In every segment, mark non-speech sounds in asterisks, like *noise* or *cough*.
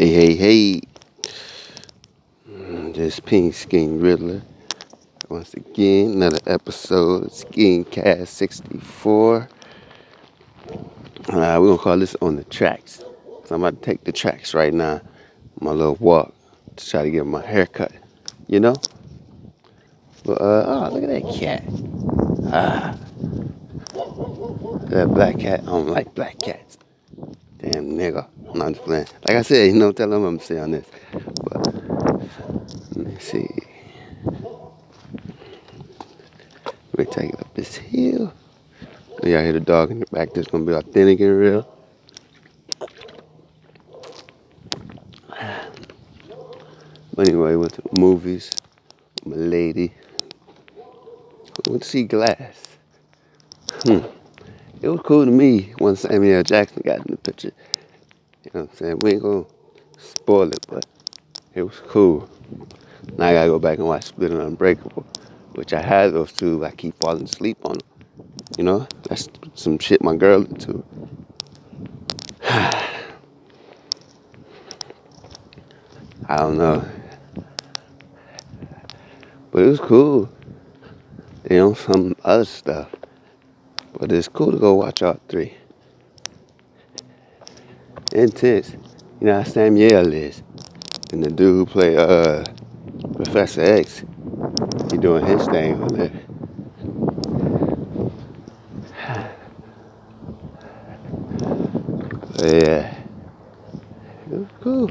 Hey, hey, hey. This Pink Skin Riddler. Once again, another episode of Skin Cast 64. Uh, we're going to call this on the tracks. So I'm about to take the tracks right now. My little walk to try to get my hair cut. You know? But, uh, oh, look at that cat. Ah. That black cat. I don't like black cats. Damn nigga. I'm not just playing. Like I said, you know, tell them I'm on this. But let me see. Let me take it up this hill. Y'all hear the dog in the back. This gonna be authentic and real. But anyway, went to the movies. My lady. Went to see Glass. Hmm. It was cool to me when Samuel. Jackson got in the picture. You know what I'm saying? We ain't gonna spoil it, but it was cool. Now I gotta go back and watch Split and Unbreakable, which I had those two. I keep falling asleep on them. You know, that's some shit my girl into. *sighs* I don't know. But it was cool. You know, some other stuff. But it's cool to go watch all three. Intense. You know how Samuel is. And the dude who play uh, Professor X, he doing his thing on it. *sighs* Yeah. It was cool.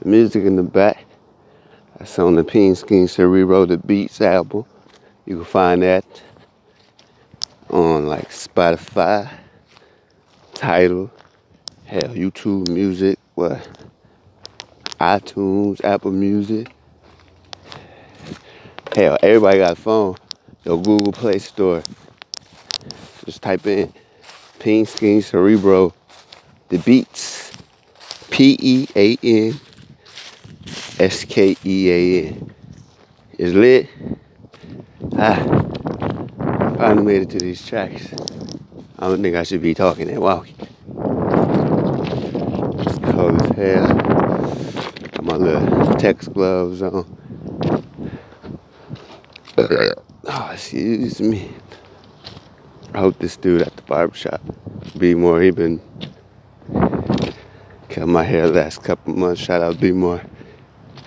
The music in the back. That's on the Pink Skin Cerebro the Beats album. You can find that on like Spotify, Tidal, hell, YouTube Music, what, iTunes, Apple Music. Hell, everybody got a phone. Your Google Play Store. Just type in Pink Skin Cerebro, the Beats, P E A N S K E A N. Is lit. Ah, finally made it to these tracks. I don't think I should be talking and walking. It's cold as hell. Got my little text gloves on. Oh, excuse me. I hope this dude at the barbershop be more. He been cut my hair last couple months. Shout out be more.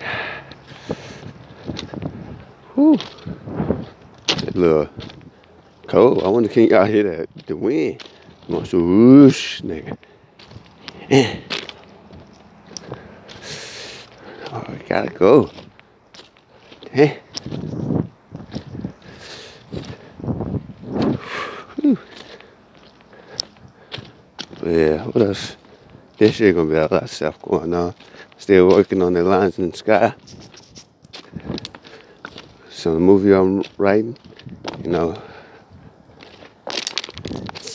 *sighs* Whew. A little cold. I wonder can y'all hear that the wind? I'm going whoosh, nigga. Oh, I gotta go. Hey. Yeah, what else? This year gonna be a lot of stuff going on. Still working on the lines in the sky. So the movie I'm writing, you know,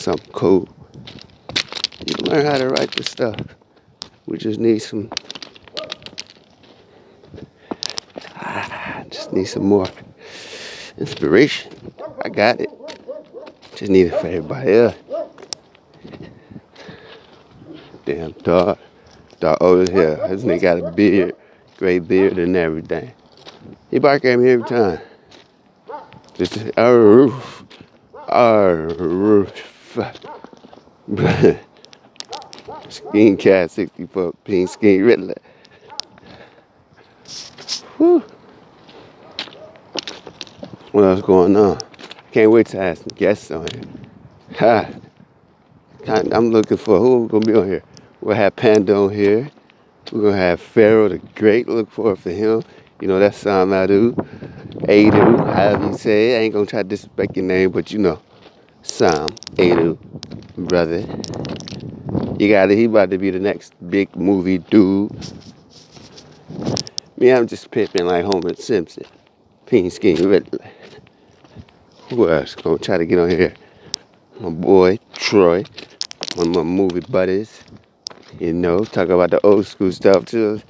something cool. You can learn how to write this stuff. We just need some. *sighs* Just need some more inspiration. I got it. Just need it for everybody else. Damn dog. Dog over here. This nigga got a beard, Great beard and everything. He bark at me every time. Just our roof. Our roof. Skin cat 64 pink skin riddler. Whew. What else going on? Can't wait to have some guests on here. Ha. I'm looking for who gonna be on here. We'll have Panda on here. We're gonna have Pharaoh the Great. Look forward for him. You know, that's Sam Adu, Adu, however you say it. I ain't gonna try to disrespect your name, but you know, Sam, Adu, brother. You got it. He about to be the next big movie dude. Me, I'm just pimping like Homer Simpson. Pink skin Riddler. Who else gonna try to get on here? My boy, Troy. One of my movie buddies. You know, talk about the old school stuff too.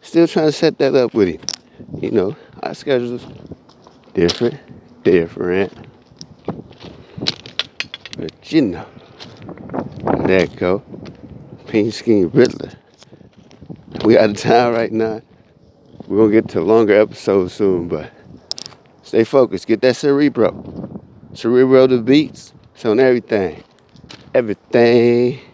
Still trying to set that up with him. You know, our schedules different, different. There you go. Pink Skin Riddler. We out of town right now. We're gonna get to longer episode soon, but stay focused. Get that cerebro. Cerebro the beats. It's on everything. Everything.